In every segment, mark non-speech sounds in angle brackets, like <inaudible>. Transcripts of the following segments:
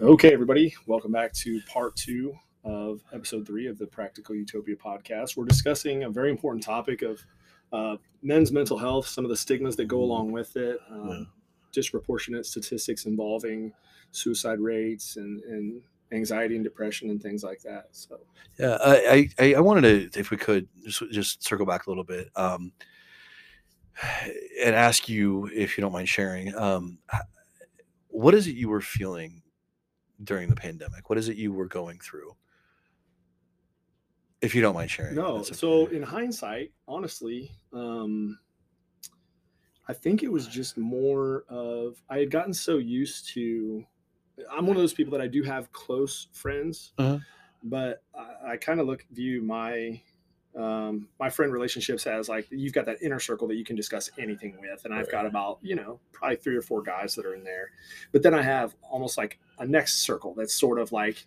Okay, everybody, welcome back to part two of episode three of the Practical Utopia podcast. We're discussing a very important topic of uh, men's mental health, some of the stigmas that go along with it, um, Yeah. disproportionate statistics involving suicide rates and, and anxiety and depression and things like that. So, Yeah, I, I- I, I wanted to, if we could, just just circle back a little bit, um, and ask you if you don't mind sharing. Um, what is it you were feeling during the pandemic? What is it you were going through? If you don't mind sharing. no, that's so in hindsight, honestly, um, I think it was just more of I had gotten so used to. I'm one of those people that I do have close friends, Uh-huh. but I, I kind of look view my um, my friend relationships has like you've got that inner circle that you can discuss anything with, and I've got about you know probably three or four guys that are in there, but then I have almost like a next circle that's sort of like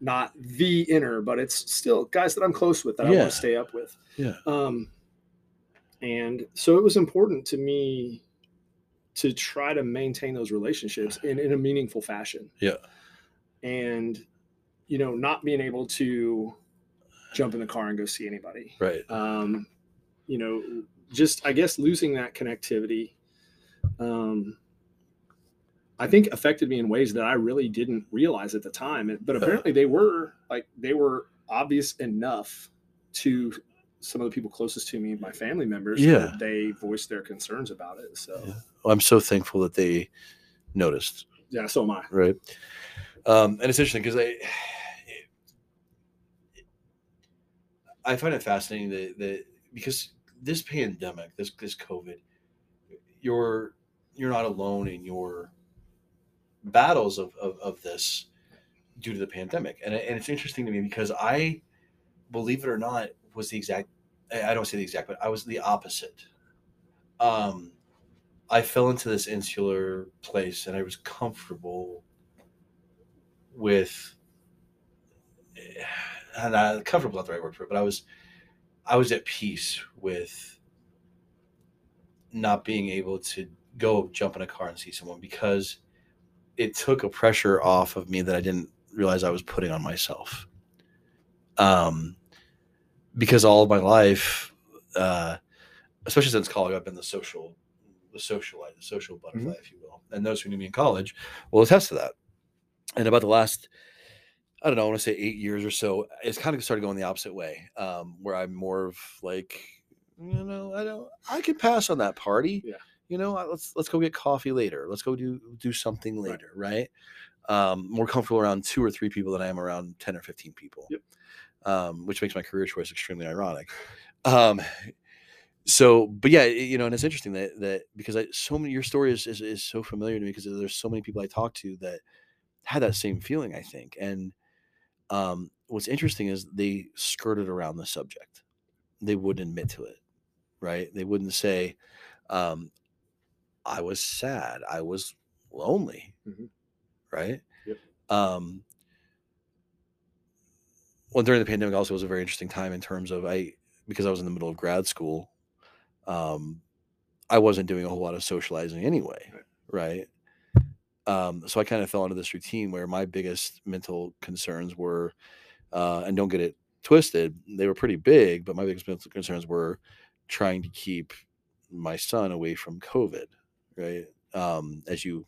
not the inner, but it's still guys that I'm close with that I want to stay up with. Yeah. Um, and so it was important to me to try to maintain those relationships in, in a meaningful fashion. Yeah. And, you know, not being able to jump in the car and go see anybody. Right. Um, you know, just, I guess, losing that connectivity, um, I think affected me in ways that I really didn't realize at the time. But apparently they were like, they were obvious enough to some of the people closest to me, my family members, Yeah. that they voiced their concerns about it. So, yeah, Well, I'm so thankful that they noticed. Yeah, so am I. Right. Um, and it's interesting because I, I find it fascinating that, that because this pandemic, this this COVID, you're you're not alone in your battles of, of, of this due to the pandemic. And, and it's interesting to me because I, believe it or not, was the exact, I don't say the exact, but I was the opposite. Um, I fell into this insular place and I was comfortable with, and uh, comfortable not the right word for it, but I was, I was at peace with not being able to go jump in a car and see someone because it took a pressure off of me that I didn't realize I was putting on myself. Um, because all of my life, uh, especially since college, I've been the social, the socialite, the social butterfly, if you will. And those who knew me in college will attest to that. And about the last, I don't know, I want to say eight years or so, it's kind of started going the opposite way, um, where I'm more of like, you know, I don't, I could pass on that party. Yeah. You know, let's let's go get coffee later. Let's go do do something later, right? Um, more comfortable around two or three people than I am around ten or fifteen people. Yep. Um, which makes my career choice extremely ironic. Um, so, but yeah, you know, and it's interesting that that because I so many your story is, is is so familiar to me because there's so many people I talk to that had that same feeling. I think, and um, what's interesting is they skirted around the subject. They wouldn't admit to it, right? They wouldn't say, um, "I was sad. I was lonely," Mhm. right? Yep. Um, well, during the pandemic, also was a very interesting time in terms of I because I was in the middle of grad school. Um, I wasn't doing a whole lot of socializing anyway, right? Um, so I kind of fell into this routine where my biggest mental concerns were, uh, and don't get it twisted, they were pretty big, but my biggest mental concerns were trying to keep my son away from COVID, right? Um, as you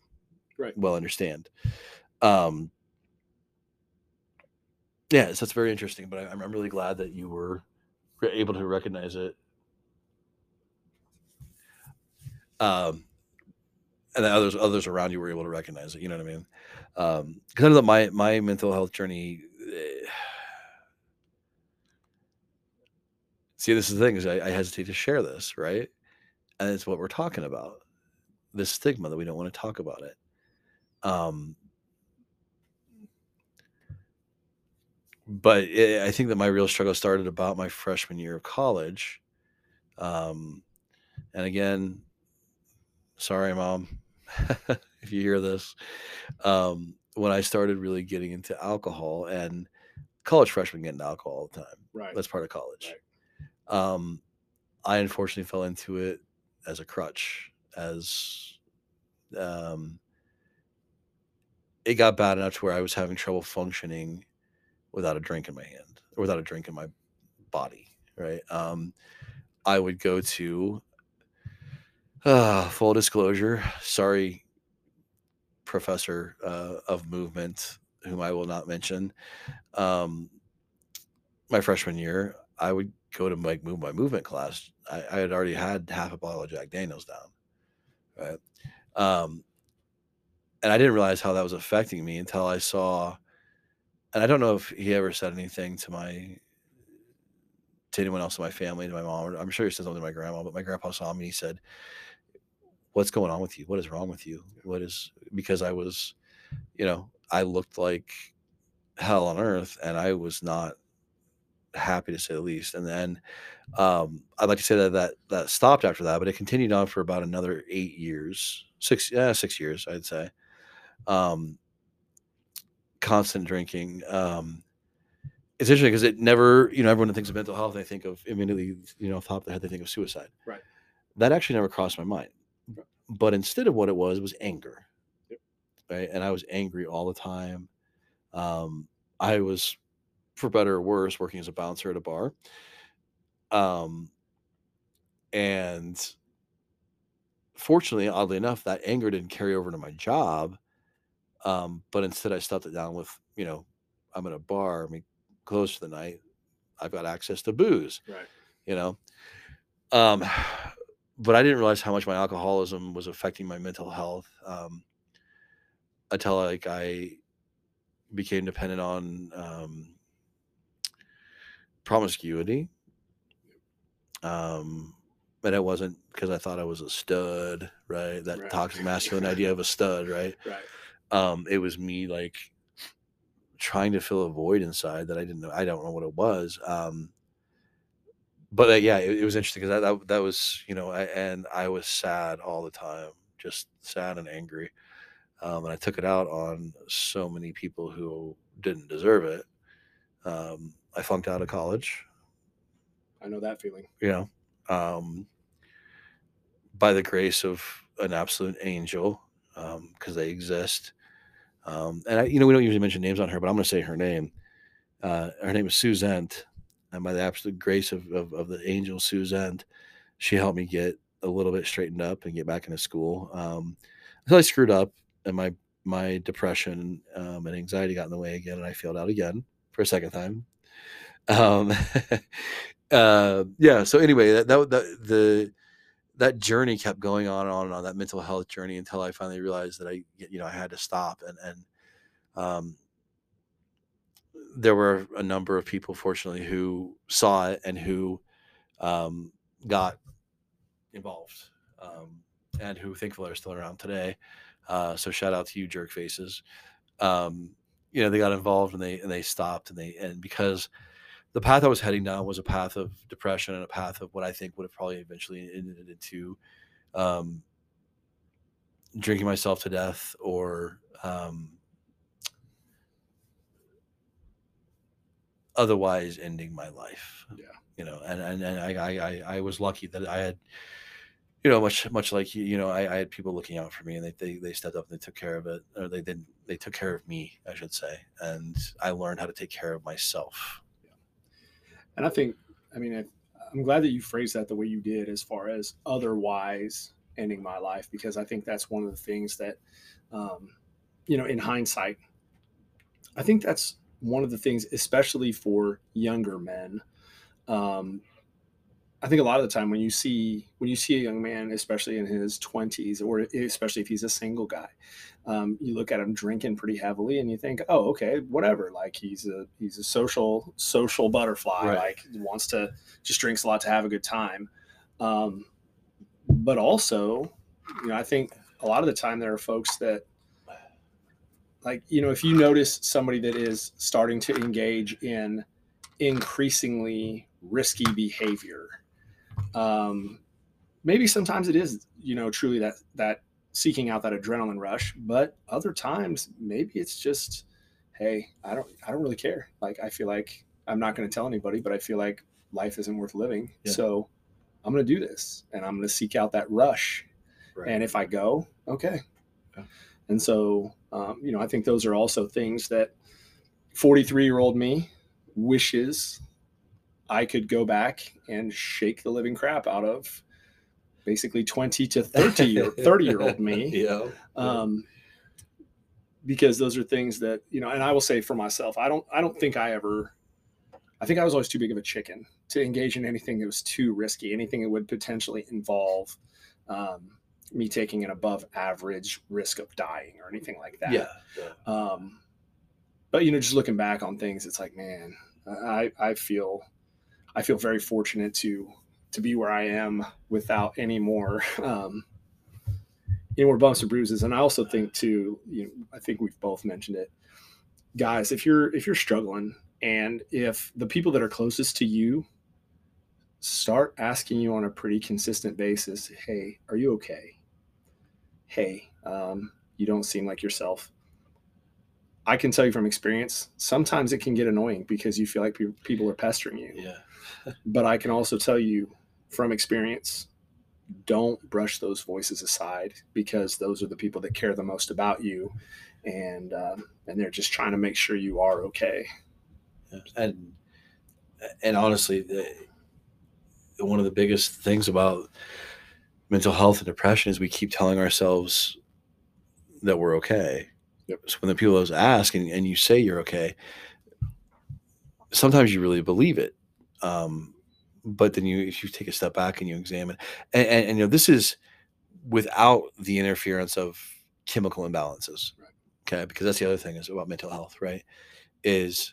Right. well understand. Um, yeah, so that's very interesting, but I, I'm I'm really glad that you were able to recognize it. Um, and others others around you were able to recognize it. You know what I mean? Um, because I know that my my mental health journey. eh, See, this is the thing is I, I hesitate to share this, right? And it's what we're talking about. This stigma that we don't want to talk about it. Um, but eh, I think that my real struggle started about my freshman year of college. Um, and again, sorry, mom, <laughs> if you hear this. Um, when I started really getting into alcohol and college freshmen get into alcohol all the time. Right. That's part of college. Um, I unfortunately fell into it as a crutch, as um, it got bad enough to where I was having trouble functioning without a drink in my hand or without a drink in my body. Right. Um, I would go to uh, <sighs> full disclosure. Sorry, professor uh, of movement, whom I will not mention. Um, my freshman year, I would go to like move my movement class. I, I, had already had half a bottle of Jack Daniels down, right? Um, and I didn't realize how that was affecting me until I saw. And I don't know if he ever said anything to my to anyone else in my family, to my mom. I'm sure he said something to my grandma, but my grandpa saw me. And he said, "What's going on with you? What is wrong with you? What is?" Because I was, you know, I looked like hell on earth, and I was not happy to say the least. And then um, I'd like to say that that that stopped after that, but it continued on for about another eight years, six yeah six years, I'd say. Um, constant drinking. Um, it's interesting because it never, you know, everyone thinks of mental health, they think of immediately, you know, top of the head, they think of suicide. Right. That actually never crossed my mind. But instead of what it was, was anger. Yep. Right. And I was angry all the time. Um, I was, for better or worse, working as a bouncer at a bar. Um, and fortunately, oddly enough, that anger didn't carry over to my job. Um, but instead, I stuffed it down with, you know, I'm at a bar. I mean, close to the night, I've got access to booze. Right. You know. Um, but I didn't realize how much my alcoholism was affecting my mental health um, until like I became dependent on um, promiscuity. Um, but it wasn't because I thought I was a stud, right? That right. toxic <laughs> masculine idea of a stud, right? Right. Um, it was me like trying to fill a void inside that I didn't know. I don't know what it was. Um, but uh, yeah, it, it, was interesting because that, that, that was you know, I, and I was sad all the time, just sad and angry, um, and I took it out on so many people who didn't deserve it. Um, I flunked out of college. I know that feeling. You know, um, by the grace of an absolute angel, because um, they exist. Um, and I, you know, we don't usually mention names on her, but I'm going to say her name. Uh, her name is Suzanne, and by the absolute grace of, of, of the angel Suzanne, she helped me get a little bit straightened up and get back into school. Um, until I screwed up, and my my depression um, and anxiety got in the way again, and I failed out again for a second time. Um, <laughs> uh, yeah. So anyway, that, that, that the that journey kept going on and on and on that mental health journey until I finally realized that I, you know, I had to stop. And, and, um, there were a number of people, fortunately, who saw it and who, um, got involved, um, and who thankfully are still around today. Uh, so shout out to you, jerk faces. Um, you know, they got involved and they, and they stopped and they, and because, the path I was heading down was a path of depression and a path of what I think would have probably eventually ended into um, drinking myself to death or um, otherwise ending my life. Yeah, you know, and and, and I, I I was lucky that I had. You know, much much like you, you know, I, I had people looking out for me, and they, they they stepped up and they took care of it, or they didn't. They took care of me, I should say, and I learned how to take care of myself Yeah. and I think, I mean, I, I'm glad that you phrased that the way you did, as far as otherwise ending my life, because I think that's one of the things that, um, you know, in hindsight, I think that's one of the things, especially for younger men, um, I think a lot of the time when you see when you see a young man, especially in his twenties, or especially if he's a single guy, um, you look at him drinking pretty heavily, and you think, oh, okay, whatever. Like he's a he's a social social butterfly. Right. Like wants to just drinks a lot to have a good time. Um, but also, you know, I think a lot of the time there are folks that like you know if you notice somebody that is starting to engage in increasingly risky behavior um, maybe sometimes it is, you know, truly that that seeking out that adrenaline rush, but other times maybe it's just, hey, I don't I don't really care. Like I feel like I'm not going to tell anybody, but I feel like life isn't worth living. Yeah. So I'm going to do this and I'm going to seek out that rush. Right. And if I go, okay. Yeah. And so, um, you know, I think those are also things that 43 year old me wishes I could go back and shake the living crap out of basically 20 to 30 year <laughs> 30 year old me. <laughs> Yeah. Um, because those are things that, you know, and I will say for myself, I don't, I don't think I ever, I think I was always too big of a chicken to engage in anything that was too risky, anything that would potentially involve um, me taking an above average risk of dying or anything like that. Yeah. yeah. Um, but you know, just looking back on things, it's like, man, I, I feel, I feel very fortunate to, to be where I am without any more, um, any more bumps or bruises. And I also think too, you know, I think we've both mentioned it, guys. If you're if you're struggling, and if the people that are closest to you start asking you on a pretty consistent basis, "Hey, are you okay? Hey, um, you don't seem like yourself." I can tell you from experience, sometimes it can get annoying because you feel like pe- people are pestering you. Yeah. <laughs> But I can also tell you from experience, don't brush those voices aside because those are the people that care the most about you, and um, and they're just trying to make sure you are okay. And and honestly, the, one of the biggest things about mental health and depression is we keep telling ourselves that we're okay. Yep. So when the people ask and, and you say you're okay, sometimes you really believe it. Um, but then you, if you take a step back and you examine, and, and, and you know, this is without the interference of chemical imbalances. Right. Okay. Because that's the other thing is about mental health, right? Is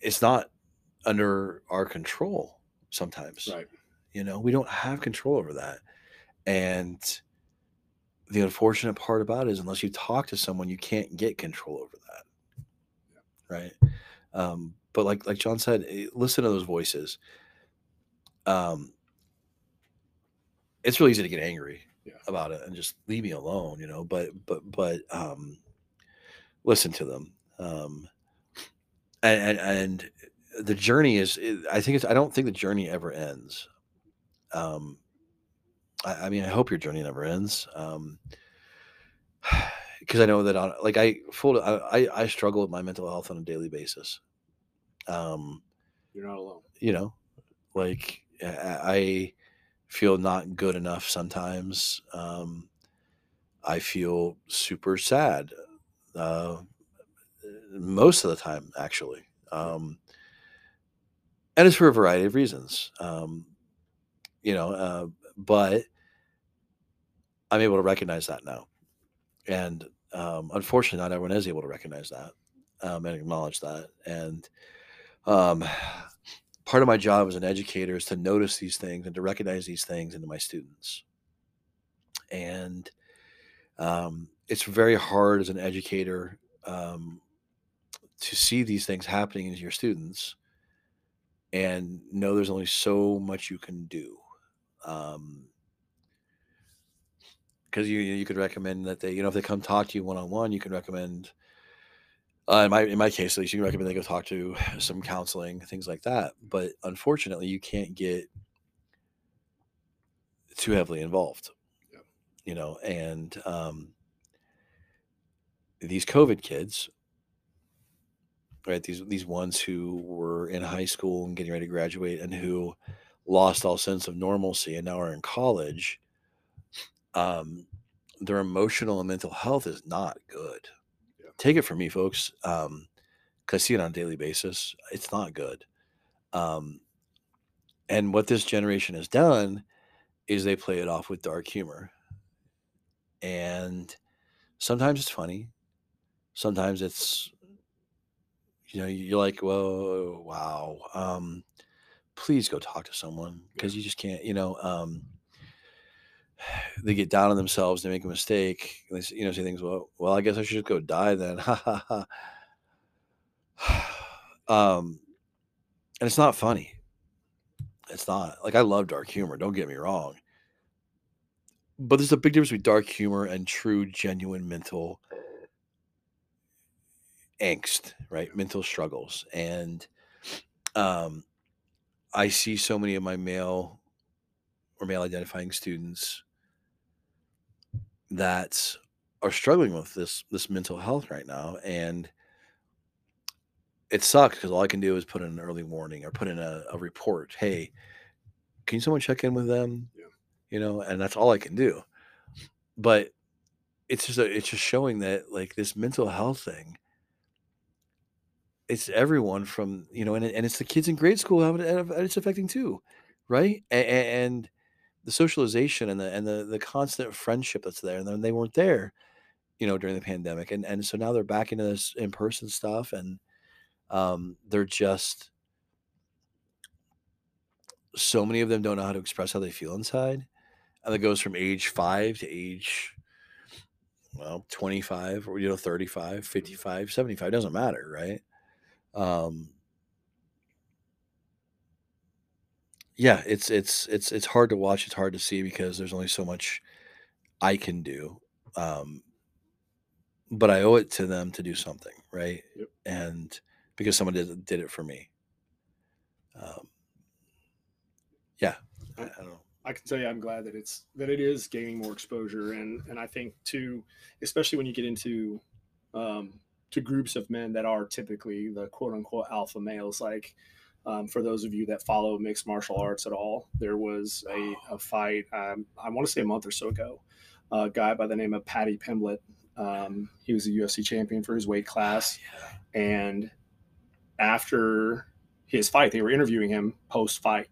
it's not under our control sometimes. Right. You know, we don't have control over that. And the unfortunate part about it is unless you talk to someone, you can't get control over that. Right. Um, but like like John said, eh, listen to those voices. Um it's really easy to get angry Yeah. about it and just leave me alone, you know, but but but um listen to them. Um and and, and the journey is i think it's i don't think the journey ever ends um i, I mean i hope your journey never ends um <sighs> because i know that on like i full I, I struggle with my mental health on a daily basis um You're not alone. you know like i, I feel not good enough sometimes um i feel super sad uh most of the time actually um and it's for a variety of reasons um you know uh, but i'm able to recognize that now. And um unfortunately not everyone is able to recognize that um and acknowledge that. And um part of my job as an educator is to notice these things and to recognize these things into my students. And um it's very hard as an educator um to see these things happening in your students and know there's only so much you can do um because you you could recommend that they you know if they come talk to you one-on-one you can recommend uh, in my in my case at least you can recommend they go talk to some counseling things like that but unfortunately you can't get too heavily involved Yep. you know and um these covid kids right these these ones who were in high school and getting ready to graduate and who lost all sense of normalcy and now are in college um their emotional and mental health is not good. Yeah. take it from me folks um because i see it on a daily basis it's not good. Um and what this generation has done is they play it off with dark humor. And sometimes it's funny. Sometimes it's you know you're like whoa wow. Um please go talk to someone because you just can't you know um <sighs> they get down on themselves they make a mistake they you know say things well well i guess i should just go die then. Ha ha ha um and it's not funny. It's not. Like i love dark humor don't get me wrong. But there's a big difference between dark humor and true genuine mental angst right? Mental struggles. And um i see so many of my male or male identifying students that are struggling with this this mental health right now and it sucks because all I can do is put in an early warning or put in a, a report. Hey, can someone check in with them? Yeah. You know, and that's all I can do. But it's just a, it's just showing that like this mental health thing. It's everyone from you know, and, and it's the kids in grade school how it- it's affecting too, right? And, and the socialization and the and the the constant friendship that's there, and then they weren't there, you know, during the pandemic, and and so now they're back into this in person stuff, and um, they're just so many of them don't know how to express how they feel inside, and it goes from age five to age well 25 or you know 35 55 75 doesn't matter right um yeah it's it's it's it's hard to watch it's hard to see because there's only so much i can do um but i owe it to them to do something right? Yep. and because someone did did it for me. Um yeah i, I don't know. I can tell you, I'm glad that it's that it is gaining more exposure, and and I think too, especially when you get into um, to groups of men that are typically the quote unquote alpha males. Like um, for those of you that follow mixed martial arts at all, there was a, a fight um, I want to say a month or so ago. A guy by the name of Paddy Pimblett. Um, he was a UFC champion for his weight class, and after his fight, they were interviewing him post fight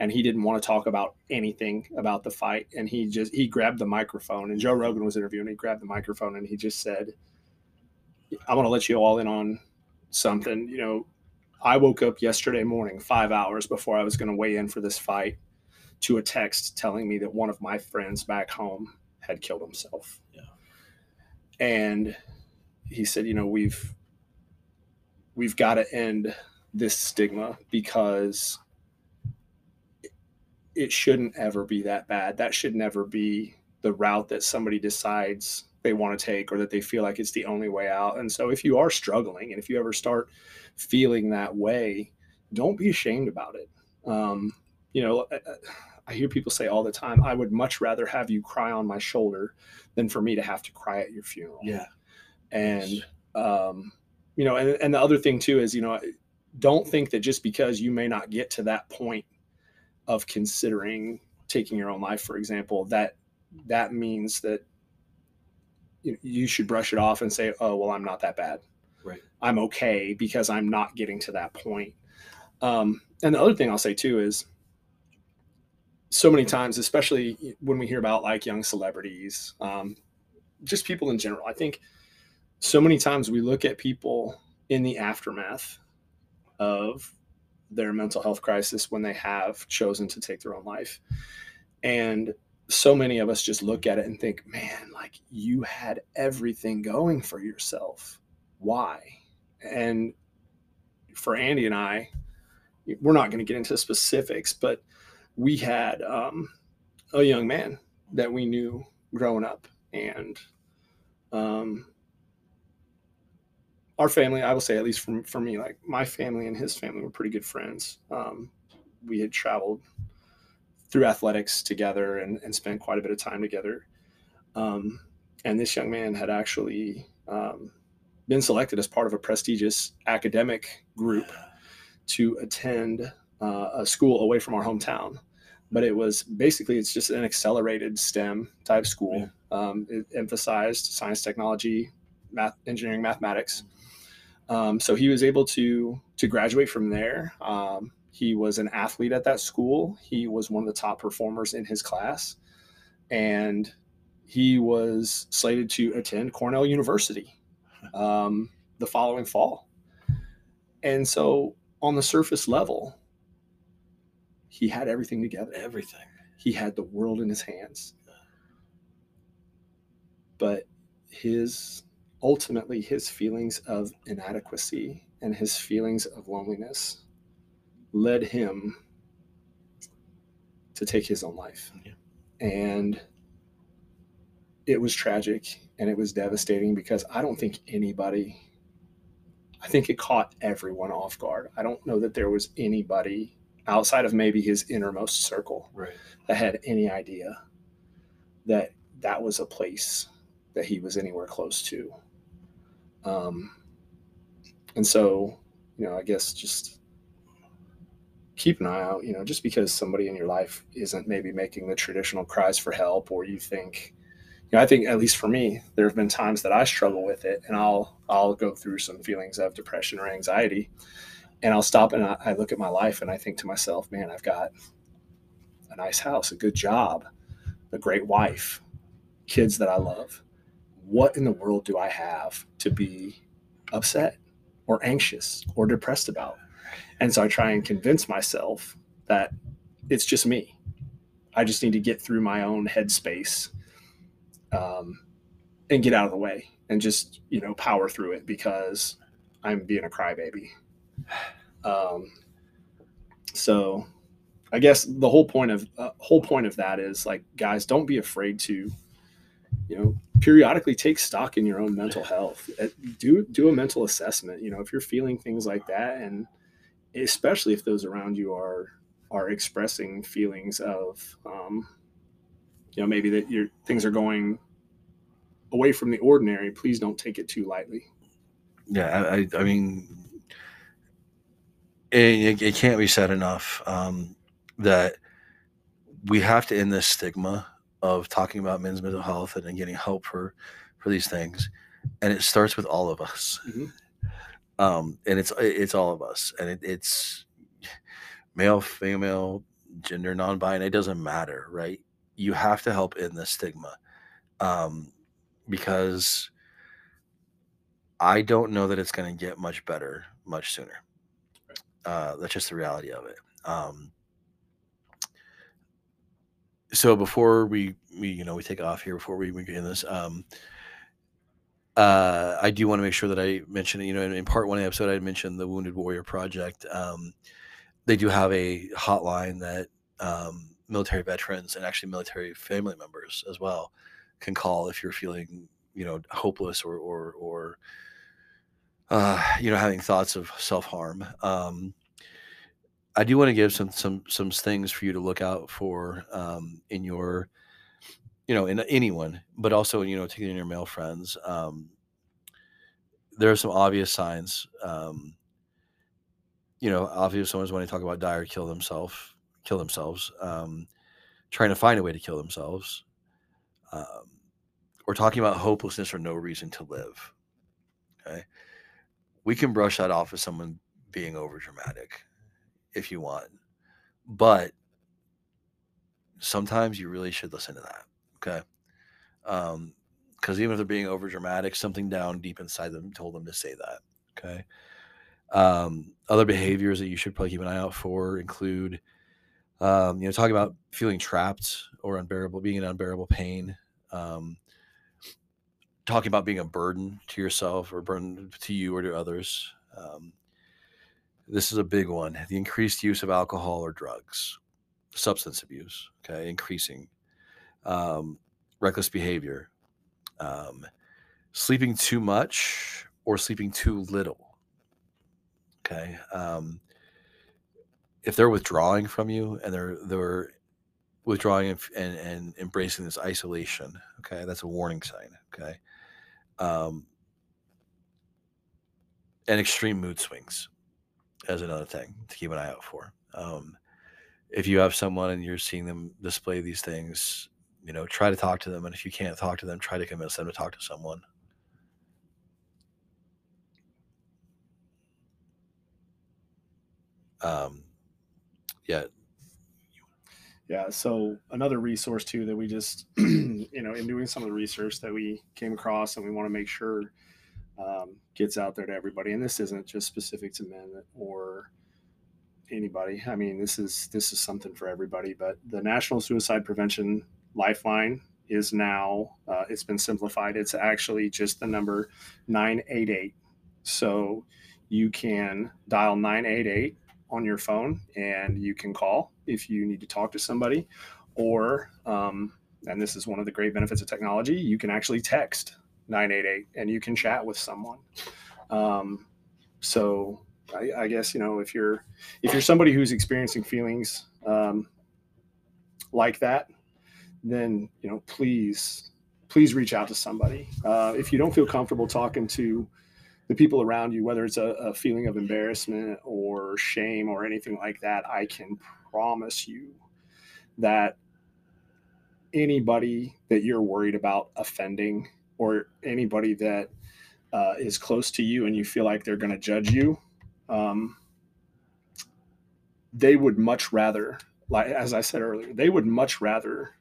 and he didn't want to talk about anything about the fight and he just he grabbed the microphone and joe rogan was interviewing he grabbed the microphone and he just said i want to let you all in on something you know i woke up yesterday morning five hours before i was going to weigh in for this fight to a text telling me that one of my friends back home had killed himself Yeah. and he said you know we've we've got to end this stigma because it shouldn't ever be that bad. That should never be the route that somebody decides they want to take or that they feel like it's the only way out. And so if you are struggling and if you ever start feeling that way, don't be ashamed about it. Um, you know, I, hear people say all the time, I would much rather have you cry on my shoulder than for me to have to cry at your funeral yeah and um, you know and, and the other thing too is you know don't think that just because you may not get to that point of considering taking your own life for example that that means that you, should brush it off and say oh well i'm not that bad Right. i'm okay because i'm not getting to that point um, and the other thing i'll say too is so many times especially when we hear about like young celebrities um, just people in general i think so many times we look at people in the aftermath of their mental health crisis when they have chosen to take their own life. And so many of us just look at it and think, man, like you had everything going for yourself. Why? And for Andy and I, we're not going to get into specifics, but we had um, a young man that we knew growing up. And um, our family, I will say, at least for, for me, like my family and his family were pretty good friends. Um, we had traveled through athletics together and, and spent quite a bit of time together. Um, and this young man had actually um, been selected as part of a prestigious academic group to attend uh, a school away from our hometown. But it was basically it's just an accelerated STEM type school. Um, it emphasized science, technology, math, engineering, mathematics. Um, so he was able to to graduate from there. Um, he was an athlete at that school. He was one of the top performers in his class, and he was slated to attend Cornell University <laughs> um, the following fall. And so, on the surface level, he had everything together. everything He had the world in his hands. But his ultimately his feelings of inadequacy and his feelings of loneliness led him to take his own life. Yeah. And it was tragic and it was devastating because I don't think anybody I think it caught everyone off guard. I don't know that there was anybody outside of maybe his innermost circle right that had any idea that that was a place that he was anywhere close to. Um, and so, you know, I guess just keep an eye out, you know, just because somebody in your life isn't maybe making the traditional cries for help, or you think, you know, I think at least for me, there have been times that I struggle with it and I'll, I'll go through some feelings of depression or anxiety and I'll stop and I, I look at my life and I think to myself, man, I've got a nice house, a good job, a great wife, kids that I love. What in the world do I have to be upset or anxious or depressed about? And so I try and convince myself that it's just me. I just need to get through my own headspace um, and get out of the way and just, you know, power through it because I'm being a crybaby. Um, so I guess the whole point of uh, whole point of that is like, guys, don't be afraid to, you know, periodically take stock in your own mental health. Uh, do do a mental assessment. You know, if you're feeling things like that, and especially if those around you are are expressing feelings of, um, you know, maybe that your things are going away from the ordinary. Please don't take it too lightly. Yeah, I, I mean, it, it can't be said enough. Um, that we have to end this stigma of talking about men's mental health and getting help for for these things and it starts with all of us mm-hmm. Um and it's it's all of us and it, it's male female gender non-binary it doesn't matter right? You have to help in the stigma um because i don't know that it's going to get much better much sooner. Uh that's just the reality of it. Um so before we we you know we take off here before we, begin this um uh i do want to make sure that i mention you know in, in part one episode i mentioned the wounded warrior project um they do have a hotline that um military veterans and actually military family members as well can call if you're feeling you know hopeless or or or uh you know having thoughts of self-harm. Um I do want to give some some some things for you to look out for um, in your, you know, in anyone, but also you know, taking in your male friends. Um, there are some obvious signs. Um, you know, obviously, someone's wanting to talk about die or kill themselves, kill themselves, um, trying to find a way to kill themselves, um, or talking about hopelessness or no reason to live. Okay, we can brush that off as someone being over dramatic if you want. But sometimes you really should listen to that. Okay. Um, because even if they're being over dramatic, something down deep inside them told them to say that. Okay. Um, other behaviors that you should probably keep an eye out for include, um, you know, talking about feeling trapped or unbearable, being in unbearable pain. Um, talking about being a burden to yourself or burden to you or to others. Um, this is a big one. The increased use of alcohol or drugs, substance abuse, okay, increasing. Um, reckless behavior, um, sleeping too much or sleeping too little. Okay. Um, if they're withdrawing from you and they're they're withdrawing and, and, embracing this isolation, okay, that's a warning sign. Okay. Um, and extreme mood swings as another thing to keep an eye out for. Um, if you have someone and you're seeing them display these things, you know, try to talk to them. And if you can't talk to them, try to convince them to talk to someone. Um, yeah. Yeah. So another resource too that we just, <clears throat> you know, in doing some of the research that we came across, and we want to make sure um, gets out there to everybody. And this isn't just specific to men or anybody. I mean, this is this is something for everybody. But the National Suicide Prevention Lifeline is now uh, it's been simplified. It's actually just the number nine eight eight. So you can dial nine eight eight on your phone and you can call if you need to talk to somebody or um, and this is one of the great benefits of technology you can actually text 988 and you can chat with someone um, so I, I, guess you know if you're if you're somebody who's experiencing feelings um, like that then you know please please reach out to somebody. Uh, if you don't feel comfortable talking to the people around you, whether it's a, a feeling of embarrassment or shame or anything like that, I can promise you that anybody that you're worried about offending or anybody that uh, is close to you and you feel like they're going to judge you, um, they would much rather, like as I said earlier, they would much rather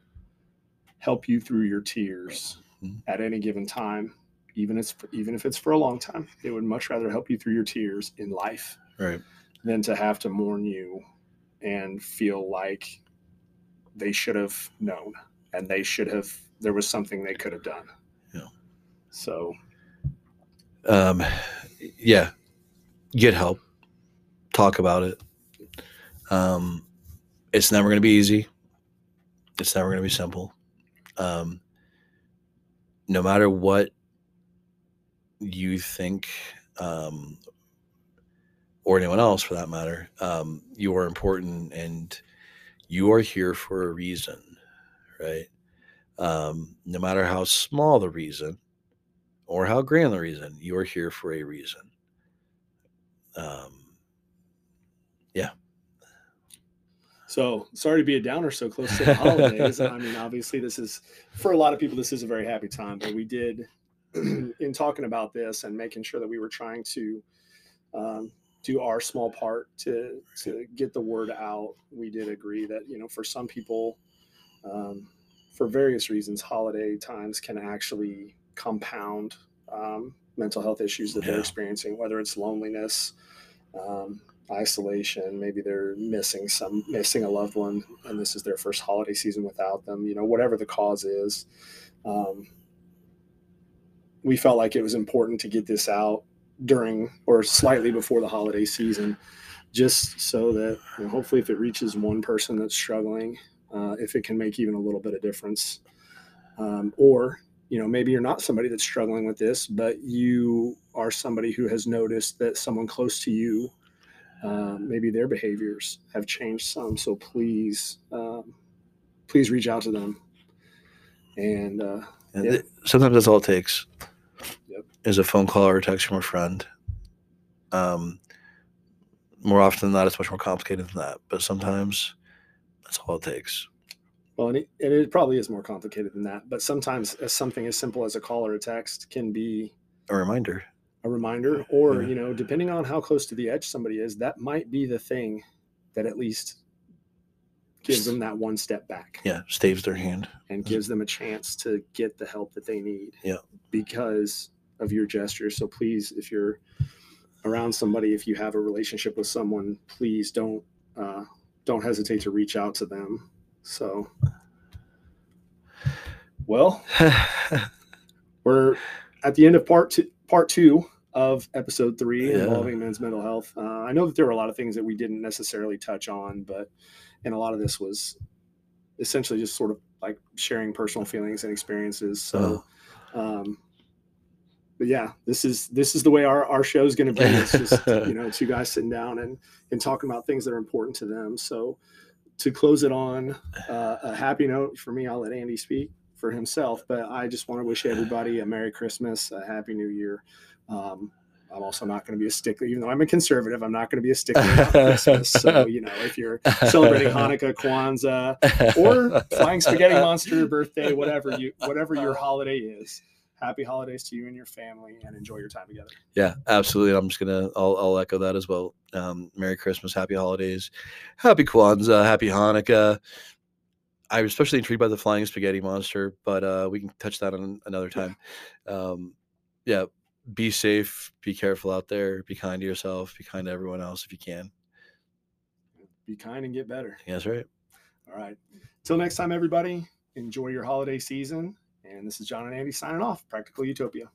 help you through your tears Mhm. at any given time, even if even if it's for a long time. They would much rather help you through your tears in life Right. than to have to mourn you and feel like they should have known and they should have there was something they could have done. Yeah. So Um, yeah. Get help. Talk about it. Um, it's never going to be easy. It's never going to be simple. Um, no matter what you think, um, or anyone else for that matter, um, you are important and you are here for a reason, right? Um, no matter how small the reason or how grand the reason, you are here for a reason. Um, So sorry to be a downer so close to the holidays. I mean, obviously, this is for a lot of people. This is a very happy time, but we did, <clears throat> in talking about this and making sure that we were trying to um, do our small part to to get the word out. We did agree that you know, for some people, um, for various reasons, holiday times can actually compound um, mental health issues that they're experiencing, whether it's loneliness. Um, isolation maybe they're missing some missing a loved one and this is their first holiday season without them you know whatever the cause is um, we felt like it was important to get this out during or slightly before the holiday season just so that you know, hopefully if it reaches one person that's struggling uh, if it can make even a little bit of difference. Um, or you know maybe you're not somebody that's struggling with this but you are somebody who has noticed that someone close to you um, maybe their behaviors have changed some. So please, um, please reach out to them. And uh, and Yeah. th- sometimes that's all it takes Yep. is a phone call or a text from a friend. Um, more often than not, it's much more complicated than that. But sometimes that's all it takes. well, and it, and it probably is more complicated than that. But sometimes something as simple as a call or a text can be A reminder. A reminder, or Yeah. you know, depending on how close to the edge somebody is, that might be the thing that at least gives them that one step back. Yeah, staves their hand. and gives them a chance to get the help that they need Yeah. because of your gestures so please if you're around somebody if you have a relationship with someone please don't uh, don't hesitate to reach out to them so well <sighs> we're at the end of part two part two of episode three Yeah. involving men's mental health. Uh, i know that there were a lot of things that we didn't necessarily touch on but and a lot of this was essentially just sort of like sharing personal feelings and experiences so um but yeah this is this is the way our, our show is going to be. It's <laughs> just you know two guys sitting down and and talking about things that are important to them. So to close it on uh, a happy note for me i'll let andy speak for himself but i just want to wish everybody a merry christmas a happy new year um, i'm also not going to be a stickler even though i'm a conservative i'm not going to be a <laughs> stickler about christmas so you know if you're celebrating <laughs> hanukkah kwanzaa or flying spaghetti <laughs> monster birthday whatever you whatever your holiday is happy holidays to you and your family and enjoy your time together Yeah, absolutely. I'm just gonna I'll, I'll echo that as well. Um, Merry Christmas, Happy Holidays, Happy Kwanzaa, Happy Hanukkah. I was especially intrigued by the flying spaghetti monster, but uh, we can touch that on another time. Um, yeah, be safe, be careful out there, be kind to yourself, be kind to everyone else if you can. be kind and get better Yeah, that's right. all right till next time everybody enjoy your holiday season and this is john and andy signing off practical utopia